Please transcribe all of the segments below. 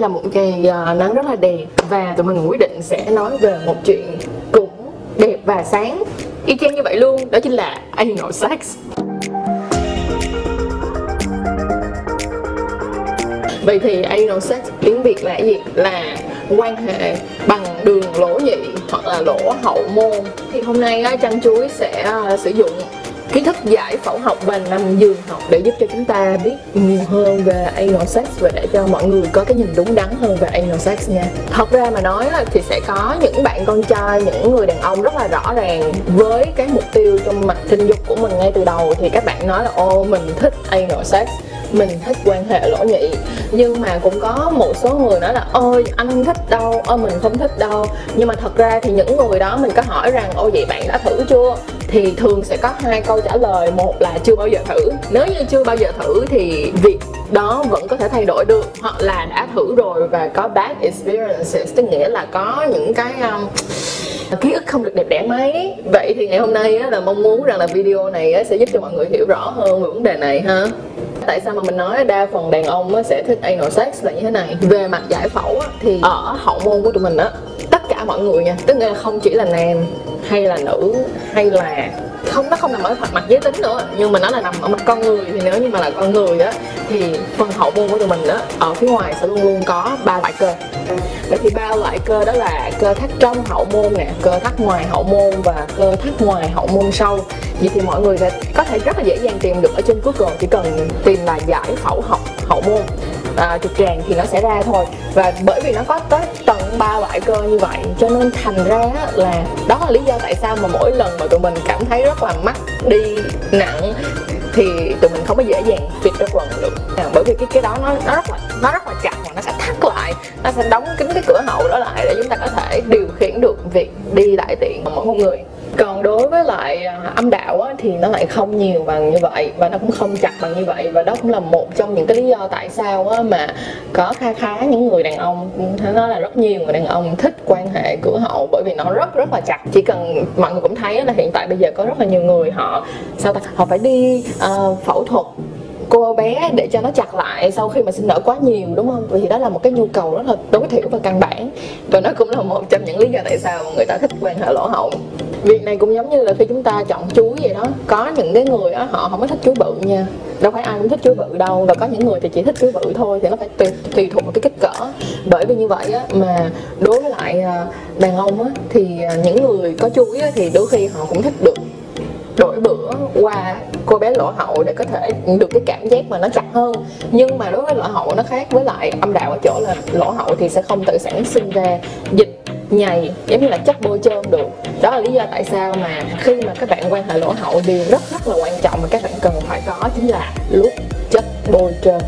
là một ngày nắng rất là đẹp và tụi mình quyết định sẽ nói về một chuyện cũng đẹp và sáng. Y chang như vậy luôn đó chính là anal sex. Vậy thì anal sex tiếng việt là gì? Là quan hệ bằng đường lỗ nhị hoặc là lỗ hậu môn. Thì hôm nay á, chăn chuối sẽ uh, sử dụng kiến thức giải phẫu học và nằm giường học để giúp cho chúng ta biết nhiều hơn về anal sex và để cho mọi người có cái nhìn đúng đắn hơn về anal sex nha. Thật ra mà nói thì sẽ có những bạn con trai, những người đàn ông rất là rõ ràng với cái mục tiêu trong mặt sinh dục của mình ngay từ đầu. Thì các bạn nói là ô mình thích anal sex, mình thích quan hệ lỗ nhị. Nhưng mà cũng có một số người nói là, ôi, anh thích đâu ôi mình không thích đâu. Nhưng mà thật ra thì những người đó mình có hỏi rằng, ôi, vậy bạn đã thử chưa? Thì thường sẽ có hai câu trả lời. Một là chưa bao giờ thử. Nếu như chưa bao giờ thử thì việc đó vẫn có thể thay đổi được hoặc là đã thử rồi và có bad experiences tức nghĩa là có những cái um, ký ức không được đẹp đẽ mấy. Vậy thì ngày hôm nay á, là mong muốn rằng là video này á, sẽ giúp cho mọi người hiểu rõ hơn về vấn đề này ha. Tại sao mà mình nói đa phần đàn ông á, sẽ thích anal sex là như thế này? Về mặt giải phẫu á, thì ở hậu môn của tụi mình á cả mọi người nha. Tức nghĩa là không chỉ là nam hay là nữ hay là không, nó không nằm ở mặt giới tính nữa. Nhưng mà nó là nằm ở mặt con người. Thì nếu như mà là con người á, thì phần hậu môn của tụi mình á, ở phía ngoài sẽ luôn luôn có ba loại cơ. Vậy thì ba loại cơ đó là cơ thắt trong hậu môn nè, cơ thắt ngoài hậu môn và cơ thắt ngoài hậu môn sâu vậy thì mọi người sẽ có thể rất là dễ dàng tìm được ở trên Google chỉ cần tìm là giải phẫu học hậu môn à, trực tràng thì nó sẽ ra thôi. Và bởi vì nó có tới tận ba loại cơ như vậy cho nên thành ra là đó là lý do tại sao mà mỗi lần mà tụi mình cảm thấy rất là mắc đi nặng thì tụi mình không có dễ dàng fit rất quần được. À, bởi vì cái cái đó nó nó rất là nó rất là chặt và nó sẽ thắt lại nó sẽ đóng kín cái cửa hậu đó lại để chúng ta có thể điều khiển được việc đi đại tiện của một người còn đối với lại à, âm đạo á, thì nó lại không nhiều bằng như vậy và nó cũng không chặt bằng như vậy và đó cũng là một trong những cái lý do tại sao á, mà có khá khá những người đàn ông nó là rất nhiều người đàn ông thích quan hệ cửa hậu bởi vì nó rất rất là chặt. Chỉ cần mọi người cũng thấy là hiện tại bây giờ có rất là nhiều người họ sao ta họ phải đi uh, phẫu thuật cô bé để cho nó chặt lại sau khi mà sinh nở quá nhiều đúng không? Vì đó là một cái nhu cầu rất là tối thiểu và căn bản và nó cũng là một trong những lý do tại sao người ta thích quan hệ lỗ hậu việc này cũng giống như là khi chúng ta chọn chuối vậy đó. Có những cái người á họ không có thích chuối bự nha. Đâu phải ai cũng thích chuối bự đâu. Và có những người thì chỉ thích chuối bự thôi thì nó phải tùy, tùy thuộc vào cái kích cỡ. Bởi vì như vậy á mà đối với lại à, đàn ông á thì à, những người có chuối á thì đôi khi họ cũng thích được đổi bữa qua cô bé lỗ hậu để có thể được cái cảm giác mà nó chặt hơn. Nhưng mà đối với lỗ hậu nó khác với lại âm đạo ở chỗ là lỗ hậu thì sẽ không tự sản sinh ra dịch nhầy giống như là chất bôi trơn được. Đó là lý do tại sao mà khi mà các bạn quan hệ lỗ hậu điều rất rất là quan trọng mà các bạn cần phải có chính là lúc chất bôi trơn.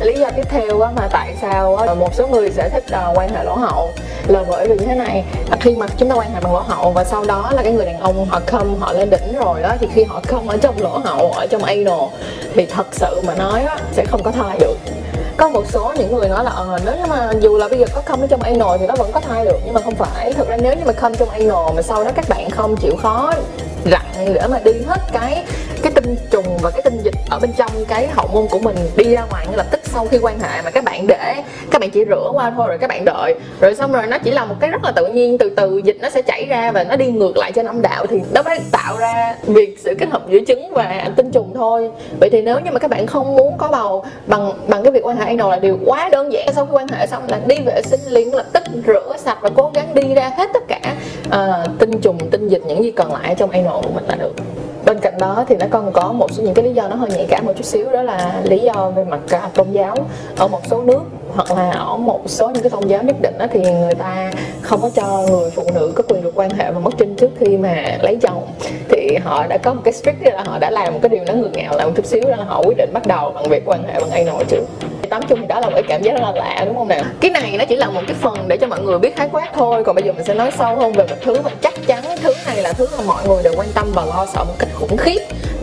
Lý do tiếp theo á, mà tại sao á, một số người sẽ thích uh, quan hệ lỗ hậu là bởi vì như thế này khi mà chúng ta quan hệ bằng lỗ hậu và sau đó là cái người đàn ông họ không họ lên đỉnh rồi đó thì khi họ không ở trong lỗ hậu ở trong anal thì thật sự mà nói á, sẽ không có thai được có một số những người nói là ờ nếu như mà dù là bây giờ có không trong trong anal thì nó vẫn có thai được, nhưng mà không phải. Thực ra nếu như mà không trong anal mà sau đó các bạn không chịu khó rặn để mà đi hết cái cái tinh trùng và cái tinh dịch ở bên trong cái hậu môn của mình đi ra ngoài ngay lập tức sau khi quan hệ mà các bạn để các bạn chỉ rửa qua thôi rồi các bạn đợi. Rồi xong rồi nó chỉ là một cái rất là tự nhiên từ từ dịch nó sẽ chảy ra và nó đi ngược lại trên âm đạo thì nó mới tạo ra việc sự kết hợp giữa trứng và tinh trùng thôi. Vậy thì nếu như mà các bạn không muốn có bầu bằng bằng cái việc quan hệ anal là điều quá đơn giản. Sau khi quan hệ xong là đi vệ sinh liền lập tức rửa sạch và cố gắng đi ra hết tất cả uh, tinh trùng tinh dịch những gì còn lại trong anal của mình là được. Bên cạnh đó thì nó còn có một số những cái lý do nó hơi nhạy cảm một chút xíu, đó là lý do về mặt à, tôn giáo ở một số nước hoặc là ở một số những cái tôn giáo nhất định đó thì người ta không có cho người phụ nữ có quyền được quan hệ và mất trinh trước khi mà lấy chồng. Thì họ đã có một cái strict là họ đã làm một cái điều nó ngược ngạo là một chút xíu, đó là họ quyết định bắt đầu bằng việc quan hệ bằng anal trước. Tóm chung thì đó là một cái cảm giác rất là lạ, đúng không nào cái này nó chỉ là một cái phần để cho mọi người biết khái quát thôi, còn bây giờ mình sẽ nói sâu hơn về một thứ mà chắc chắn, thứ này là thứ mà mọi người đều quan tâm và lo sợ một cách khủng khiếp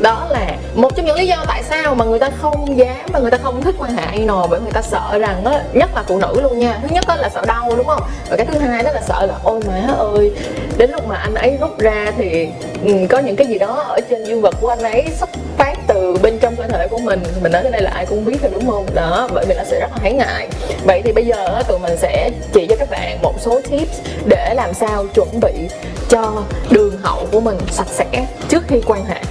đó là một trong những lý do tại sao mà người ta không dám và người ta không thích quan hệ anal bởi người ta sợ rằng á, nhất là phụ nữ luôn nha. Thứ nhất là sợ đau, đúng không? Và cái thứ hai đó là sợ là, ôi má ơi, đến lúc mà anh ấy rút ra thì ừ, có những cái gì đó ở trên dương vật của anh ấy xuất từ bên trong cơ thể của mình mình nói cái này là ai cũng biết rồi đúng không? Đó, bởi vì nó sẽ rất là thấy ngại. Vậy thì bây giờ tụi mình sẽ chỉ cho các bạn một số tips để làm sao chuẩn bị cho đường hậu của mình sạch sẽ trước khi quan hệ.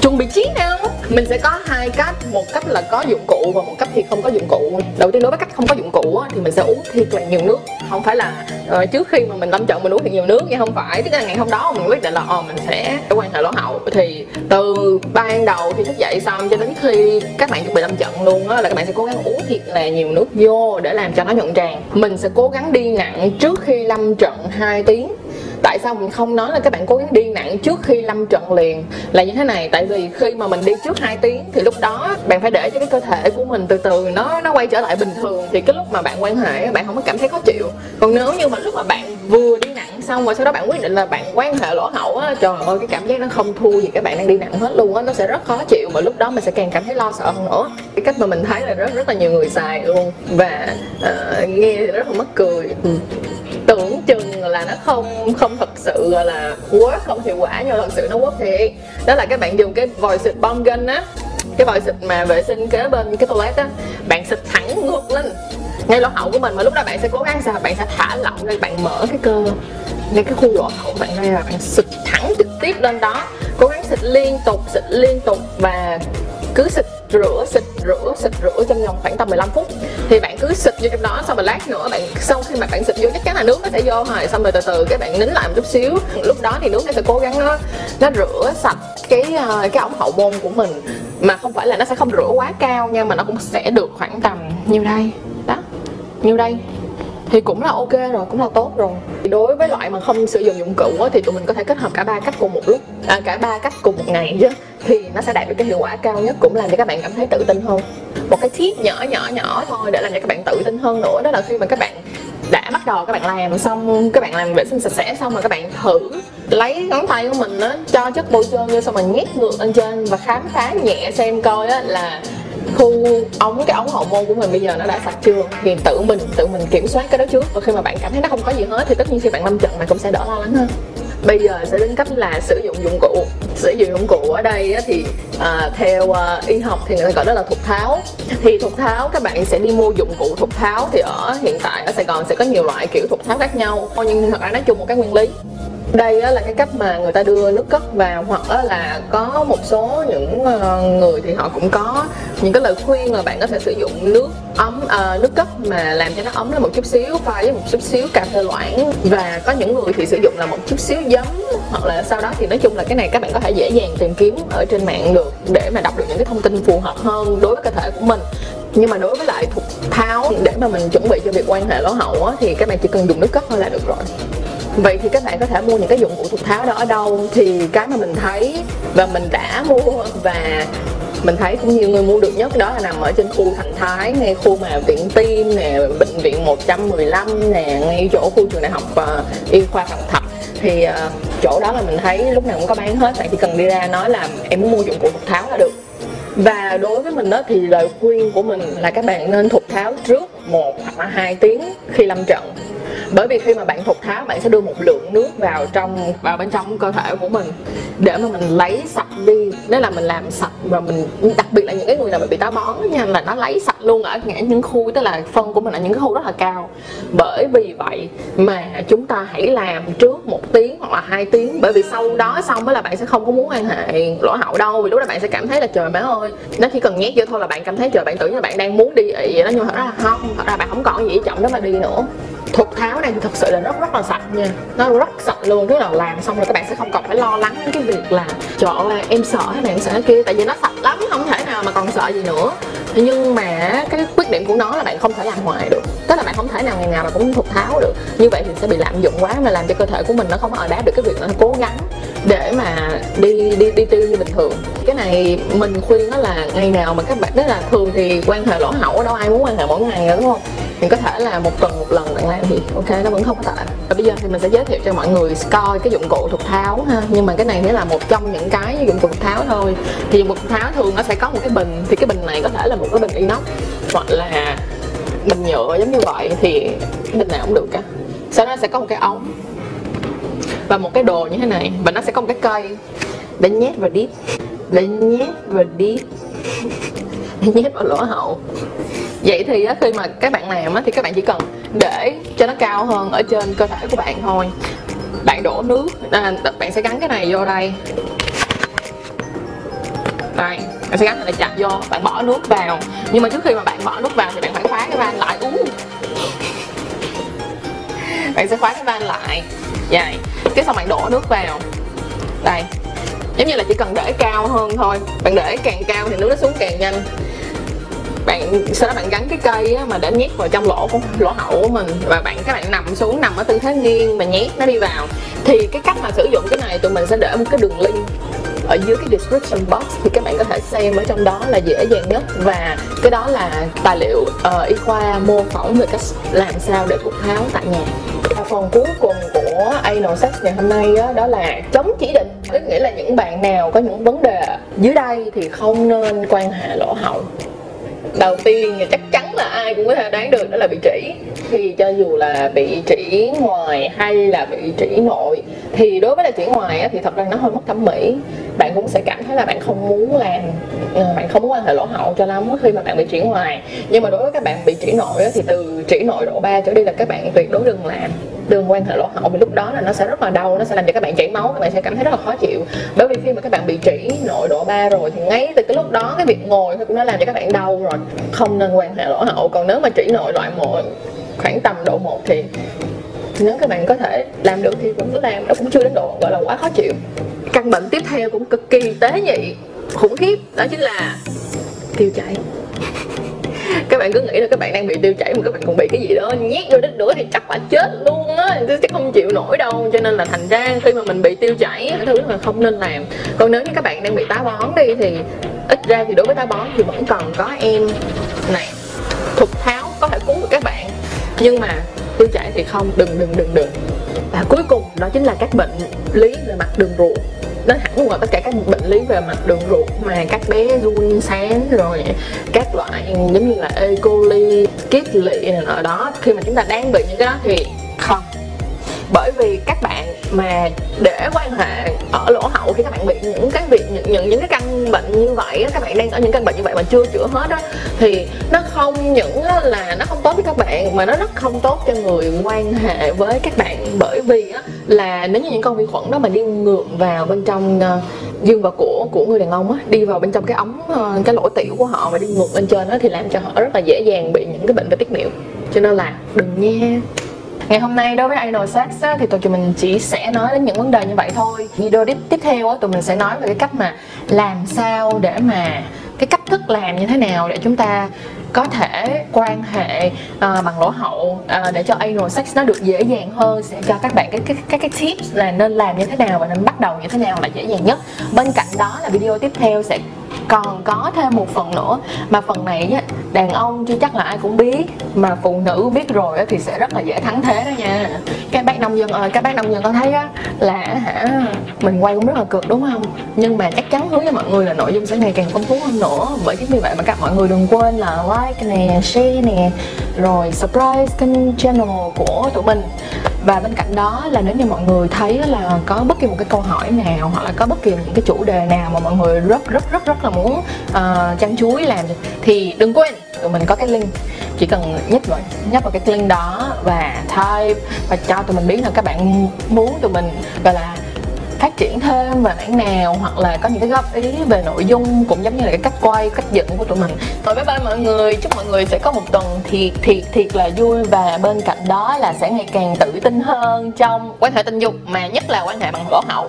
Chuẩn bị chiến nào? Mình sẽ có hai cách một cách là có dụng cụ và một cách thì không có dụng cụ. Đầu tiên đối với cách không có dụng cụ thì mình sẽ uống thiệt là nhiều nước. Không phải là uh, trước khi mà mình lâm trận mình uống thiệt nhiều nước nhưng không phải. Tức là ngày hôm đó mình quyết định là ờ mình sẽ quan hệ lỗ hậu. Thì từ ban đầu khi thức dậy xong cho đến khi các bạn chuẩn bị lâm trận luôn á là các bạn sẽ cố gắng uống thiệt là nhiều nước vô để làm cho nó nhuận tràng. Mình sẽ cố gắng đi nặng trước khi lâm trận 2 tiếng tại sao mình không nói là các bạn cố gắng đi nặng trước khi lâm trận liền? Là như thế này tại vì khi mà mình đi trước 2 tiếng thì lúc đó bạn phải để cho cái cơ thể của mình từ từ nó nó quay trở lại bình thường. Thì cái lúc mà bạn quan hệ bạn không có cảm thấy khó chịu. Còn nếu như mà lúc mà bạn vừa đi nặng xong rồi sau đó bạn quyết định là bạn quan hệ lỗ hậu á trời ơi cái cảm giác nó không thua gì các bạn đang đi nặng hết luôn á nó sẽ rất khó chịu. Mà lúc đó mình sẽ càng cảm thấy lo sợ hơn nữa. Cái cách mà mình thấy là rất rất là nhiều người xài luôn. Và uh, nghe thì rất là mắc cười. Ừ tưởng chừng là nó không không thật sự, gọi là work không hiệu quả, nhưng thật sự nó work thiệt. Đó là các bạn dùng cái vòi xịt bong gân á, cái vòi xịt mà vệ sinh kế bên cái toilet á, bạn xịt thẳng ngược lên. Ngay lỗ hậu của mình mà lúc đó bạn sẽ cố gắng sao? Bạn sẽ thả lỏng ra bạn mở cái cơ ngay cái khu lỗ hậu của bạn ra là bạn xịt thẳng trực tiếp lên đó. Cố gắng xịt liên tục, xịt liên tục và cứ xịt rửa xịt rửa xịt, rửa trong vòng khoảng tầm 15 phút. Thì bạn cứ xịt vô trong đó, xong rồi lát nữa bạn, sau khi mà bạn xịt vô chắc chắn là nước nó sẽ vô rồi. Xong rồi từ từ cái bạn nín lại một chút xíu. Lúc đó thì nước nó sẽ cố gắng nó nó rửa sạch cái ờ, cái ống hậu môn của mình. Mà không phải là nó sẽ không rửa quá cao nha, mà nó cũng sẽ được khoảng tầm nhiêu đây? Đó, nhiêu đây? Thì cũng là ok rồi cũng là tốt rồi. Đối với loại mà không sử dụng dụng cụ á, thì tụi mình có thể kết hợp cả ba cách cùng một lúc. À, cả ba cách cùng một ngày chứ. Thì nó sẽ đạt được cái hiệu quả cao nhất cũng làm cho các bạn cảm thấy tự tin hơn. Một cái tip nhỏ nhỏ nhỏ thôi để làm cho các bạn tự tin hơn nữa đó là khi mà các bạn đã bắt đầu các bạn làm xong các bạn làm vệ sinh sạch sẽ xong rồi các bạn thử lấy ngón tay của mình á cho chất bôi trơn vô xong rồi nhét ngược lên trên và khám phá nhẹ xem coi á là khu ống cái ống hậu môn của mình bây giờ nó đã sạch chưa? Thì tự mình tự mình kiểm soát cái đó trước. Và khi mà bạn cảm thấy nó không có gì hết thì tất nhiên khi bạn lâm trận bạn cũng sẽ đỡ lo lắng hơn. Bây giờ sẽ đến cách là sử dụng dụng cụ. Sử dụng dụng cụ ở đây thì à, theo à, y học thì người ta gọi đó là thục tháo. Thì thục tháo các bạn sẽ đi mua dụng cụ thục tháo thì ở hiện tại ở sài gòn sẽ có nhiều loại kiểu thục tháo khác nhau. Nhưng thật ra nói chung một cái nguyên lý đây là cái cách mà người ta đưa nước cất vào hoặc là có một số những ờ, người thì họ cũng có những cái lời khuyên là bạn có thể sử dụng nước ấm à, nước cất mà làm cho nó ấm lên một chút xíu pha với một chút xíu cà phê loãng. Và có những người thì sử dụng là một chút xíu giấm hoặc là sau đó thì nói chung là cái này các bạn có thể dễ dàng tìm kiếm ở trên mạng được để mà đọc được những cái thông tin phù hợp hơn đối với cơ thể của mình. Nhưng mà đối với lại thục tháo để mà mình chuẩn bị cho việc quan hệ lỗ hậu á, thì các bạn chỉ cần dùng nước cất thôi là được rồi vậy thì các bạn có thể mua những cái dụng cụ thục tháo đó ở đâu? Thì cái mà mình thấy và mình đã mua và mình thấy cũng nhiều người mua được nhất đó là nằm ở trên khu thành thái ngay khu mà viện tim nè bệnh viện 115 nè ngay chỗ khu trường đại học uh, y khoa phạm thạch. Thì uh, chỗ đó là mình thấy lúc nào cũng có bán hết bạn chỉ cần đi ra nói là em muốn mua dụng cụ thục tháo là được. Và đối với mình đó thì lời khuyên của mình là các bạn nên thục tháo trước một hoặc là hai tiếng khi lâm trận bởi vì khi mà bạn thục tháo, bạn sẽ đưa một lượng nước vào trong, vào bên trong cơ thể của mình để mà mình lấy sạch đi. Nếu là mình làm sạch và mình, đặc biệt là những cái người nào bị táo bón nha, là nó lấy sạch luôn ở những khu, tức là phân của mình ở những cái khu rất là cao. Bởi vì vậy mà chúng ta hãy làm trước một tiếng hoặc là hai tiếng. Bởi vì sau đó xong mới là bạn sẽ không có muốn quan hệ lỗ hậu đâu, vì lúc đó bạn sẽ cảm thấy là, trời má ơi, nó chỉ cần nhét vô thôi là bạn cảm thấy, trời, bạn tưởng như bạn đang muốn đi ị vậy đó. Nhưng mà thật ra là không, thật ra bạn không còn gì chậm đó mà đi nữa thục tháo này thì thật sự là rất rất là sạch nha. Nó rất sạch luôn, tức là làm xong rồi các bạn sẽ không còn phải lo lắng cái việc là, trời ơi, em sợ hay bạn sợ kia. Tại vì nó sạch lắm, không thể nào mà còn sợ gì nữa. Nhưng mà cái khuyết điểm của nó là bạn không thể làm hoài được. Tức là bạn không thể nào ngày nào mà cũng thục tháo được. Như vậy thì sẽ bị lạm dụng quá, mà làm cho cơ thể của mình nó không ở đáp được cái việc nó cố gắng để mà đi đi đi tiêu như bình thường. Cái này mình khuyên đó là ngày nào mà các bạn, tức là thường thì quan hệ lỗ hậu đâu, ai muốn quan hệ mỗi ngày đúng không? Mình có thể là một tuần, một lần bạn làm thì ok? Nó vẫn không có tệ. Và bây giờ thì mình sẽ giới thiệu cho mọi người coi cái dụng cụ thục tháo ha. Nhưng mà cái này chỉ là một trong những cái dụng cụ tháo thôi. Thì dụng cụ tháo thường nó sẽ có một cái bình, thì cái bình này có thể là một cái bình inox hoặc là bình nhựa giống như vậy, thì bình nào cũng được cả. Sau đó sẽ có một cái ống và một cái đồ như thế này. Và nó sẽ có một cái cây để nhét vào đít. Để nhét vào đít. Để nhét vào lỗ hậu vậy thì á, khi mà các bạn làm á, thì các bạn chỉ cần để cho nó cao hơn ở trên cơ thể của bạn thôi. Bạn đổ nước à, bạn sẽ gắn cái này vô đây. Đây bạn sẽ gắn lại chặt vô bạn bỏ nước vào. Nhưng mà trước khi mà bạn bỏ nước vào thì bạn phải khóa cái van lại. Uống bạn sẽ khóa cái van lại. Vậy cái xong bạn đổ nước vào. Đây giống như là chỉ cần để cao hơn thôi. Bạn để càng cao thì nước nó xuống càng nhanh bạn sau đó bạn gắn cái cây á, mà để nhét vào trong lỗ của lỗ hậu của mình. Và bạn các bạn nằm xuống nằm ở tư thế nghiêng mà nhét nó đi vào. Thì cái cách mà sử dụng cái này tụi mình sẽ để một cái đường link ở dưới cái description box thì các bạn có thể xem ở trong đó là dễ dàng nhất. Và cái đó là tài liệu uh, y khoa mô phỏng về cách làm sao để cục tháo tại nhà. Và phần cuối cùng của anal sex ngày hôm nay đó, đó là chống chỉ định. Tức nghĩa là những bạn nào có những vấn đề dưới đây thì không nên quan hệ lỗ hậu đầu tiên thì chắc chắn là ai cũng có thể đoán được đó là bị trĩ thì cho dù là bị trĩ ngoài hay là bị trĩ nội thì đối với là chuyển ngoài á, thì thật ra nó hơi mất thẩm mỹ. Bạn cũng sẽ cảm thấy là bạn không muốn làm ờ, bạn không muốn quan hệ lỗ hậu cho lắm khi mà bạn bị chuyển ngoài. Nhưng mà đối với các bạn bị chỉ nội á, thì từ chỉ nội độ 3 trở đi là các bạn tuyệt đối đừng làm đừng quan hệ lỗ hậu. Vì lúc đó là nó sẽ rất là đau nó sẽ làm cho các bạn chảy máu các bạn sẽ cảm thấy rất là khó chịu. Bởi vì khi mà các bạn bị trĩ nội độ 3 rồi thì ngay từ cái lúc đó cái việc ngồi thôi cũng đã làm cho các bạn đau rồi. Không nên quan hệ lỗ hậu. Còn nếu mà trĩ nội loại một khoảng tầm độ 1 thì nếu các bạn có thể làm được thì vẫn cứ làm, nó cũng chưa đến độ, gọi là, quá khó chịu. Căn bệnh tiếp theo cũng cực kỳ tế nhị, khủng khiếp, đó chính là tiêu chảy. Các bạn cứ nghĩ là các bạn đang bị tiêu chảy mà các bạn còn bị cái gì đó, nhét vô đít nữa thì chắc là chết luôn á, chứ không chịu nổi đâu. Cho nên là thành ra khi mà mình bị tiêu chảy, cái thứ mà không nên làm. Còn nếu như các bạn đang bị táo bón đi thì ít ra thì đối với táo bón thì vẫn còn có em này, thục tháo có thể cứu được các bạn. Nhưng mà tiêu chảy thì không đừng đừng đừng đừng. Và cuối cùng đó chính là các bệnh lý về mặt đường ruột. Nó hẳn ngoài tất cả các bệnh lý về mặt đường ruột mà các bé run sán rồi các loại giống như là E. coli, kiết lỵ này nọ đó. Khi mà chúng ta đang bị những cái đó thì không. Bởi vì các bạn mà để quan hệ ở lỗ hậu khi các bạn bị những cái việc những, những những cái căn bệnh như vậy các bạn đang ở những căn bệnh như vậy mà chưa chữa hết đó thì nó không những là nó không tốt với các bạn mà nó rất không tốt cho người quan hệ với các bạn. Bởi vì á, là nếu như những con vi khuẩn đó mà đi ngược vào bên trong ờ, dương vật của của người đàn ông á đi vào bên trong cái ống ờ, cái lỗ tiểu của họ và đi ngược lên trên đó thì làm cho họ rất là dễ dàng bị những cái bệnh về tiết niệu. Cho nên là đừng nha Ngày hôm nay đối với Idol Sex á, thì tụi mình chỉ sẽ nói đến những vấn đề như vậy thôi. Video tiếp, tiếp theo á, tụi mình sẽ nói về cái cách mà làm sao để mà cái cách thức làm như thế nào để chúng ta có thể quan hệ uh, bằng lỗ hậu uh, để cho anal sex nó được dễ dàng hơn. Sẽ cho các bạn cái cái cái cái tips là nên làm như thế nào và nên bắt đầu như thế nào là dễ dàng nhất. Bên cạnh đó là video tiếp theo sẽ còn có thêm một phần nữa. Mà phần này đàn ông chưa chắc là ai cũng biết, mà phụ nữ biết rồi thì sẽ rất là dễ thắng thế đó nha. Các bác nông dân ơi, các bác nông dân có thấy á là hả, mình quay cũng rất là cực đúng không? Nhưng mà chắc chắn hứa với mọi người là nội dung sẽ ngày càng phong phú hơn nữa. Bởi chính vì vậy mà các mọi người đừng quên là like nè, share nè, rồi subscribe kênh channel của tụi mình và bên cạnh đó là nếu như mọi người thấy là có bất kỳ một cái câu hỏi nào hoặc là có bất kỳ những cái chủ đề nào mà mọi người rất rất rất rất là muốn ờ, uh, chăn chuối làm thì đừng quên tụi mình có cái link. Chỉ cần nhấp vào nhấp vào cái link đó và type và cho tụi mình biết là các bạn muốn tụi mình gọi là phát triển thêm về mảng nào, hoặc là có những cái góp ý về nội dung cũng giống như là cái cách quay, cách dựng của tụi mình. Rồi bye bye mọi người, chúc mọi người sẽ có một tuần thiệt thiệt thiệt là vui và bên cạnh đó là sẽ ngày càng tự tin hơn trong quan hệ tình dục, mà nhất là quan hệ bằng lỗ hậu.